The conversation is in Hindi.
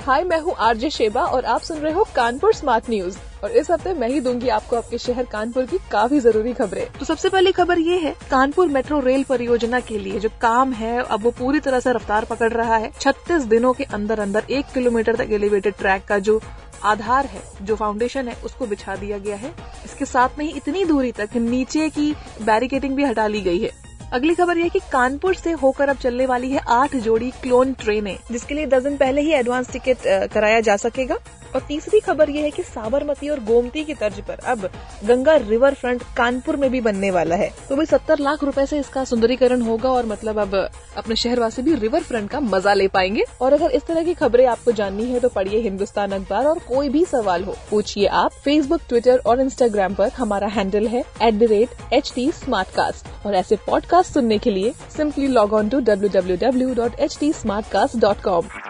हाय, मैं हूँ आरजे शेबा और आप सुन रहे हो कानपुर स्मार्ट न्यूज़। और इस हफ़्ते मैं ही दूँगी आपको आपके शहर कानपुर की काफ़ी ज़रूरी खबरें। तो सबसे पहली खबर ये है, कानपुर मेट्रो रेल परियोजना के लिए जो काम है, अब वो पूरी तरह से रफ्तार पकड़ रहा है। 36 दिनों के अंदर अंदर एक किलोमीटर तक एलिवेटेड ट्रैक का जो आधार है, जो फाउंडेशन है, उसको बिछा दिया गया है। इसके साथ में ही इतनी दूरी तक नीचे की बैरिकेडिंग भी हटा ली गई है। अगली खबर यह कि कानपुर से होकर अब चलने वाली है आठ जोड़ी क्लोन ट्रेनें, जिसके लिए दस दिन पहले ही एडवांस टिकट कराया जा सकेगा। और तीसरी खबर यह है कि साबरमती और गोमती की तर्ज पर अब गंगा रिवर फ्रंट कानपुर में भी बनने वाला है। तो भाई सत्तर लाख रुपए से इसका सुंदरीकरण होगा और मतलब अब अपने शहरवासी भी रिवर फ्रंट का मज़ा ले पाएँगे। और अगर इस तरह की खबरें आपको जाननी है तो पढ़िए हिंदुस्तान अखबार और कोई भी सवाल हो, पूछिए आप फेसबुक ट्विटर और इंस्टाग्राम पर हमारा हैंडल है एट और ऐसे पॉडकास्ट सुनने के लिए simply log on to W W W dot H T Smartcast dot com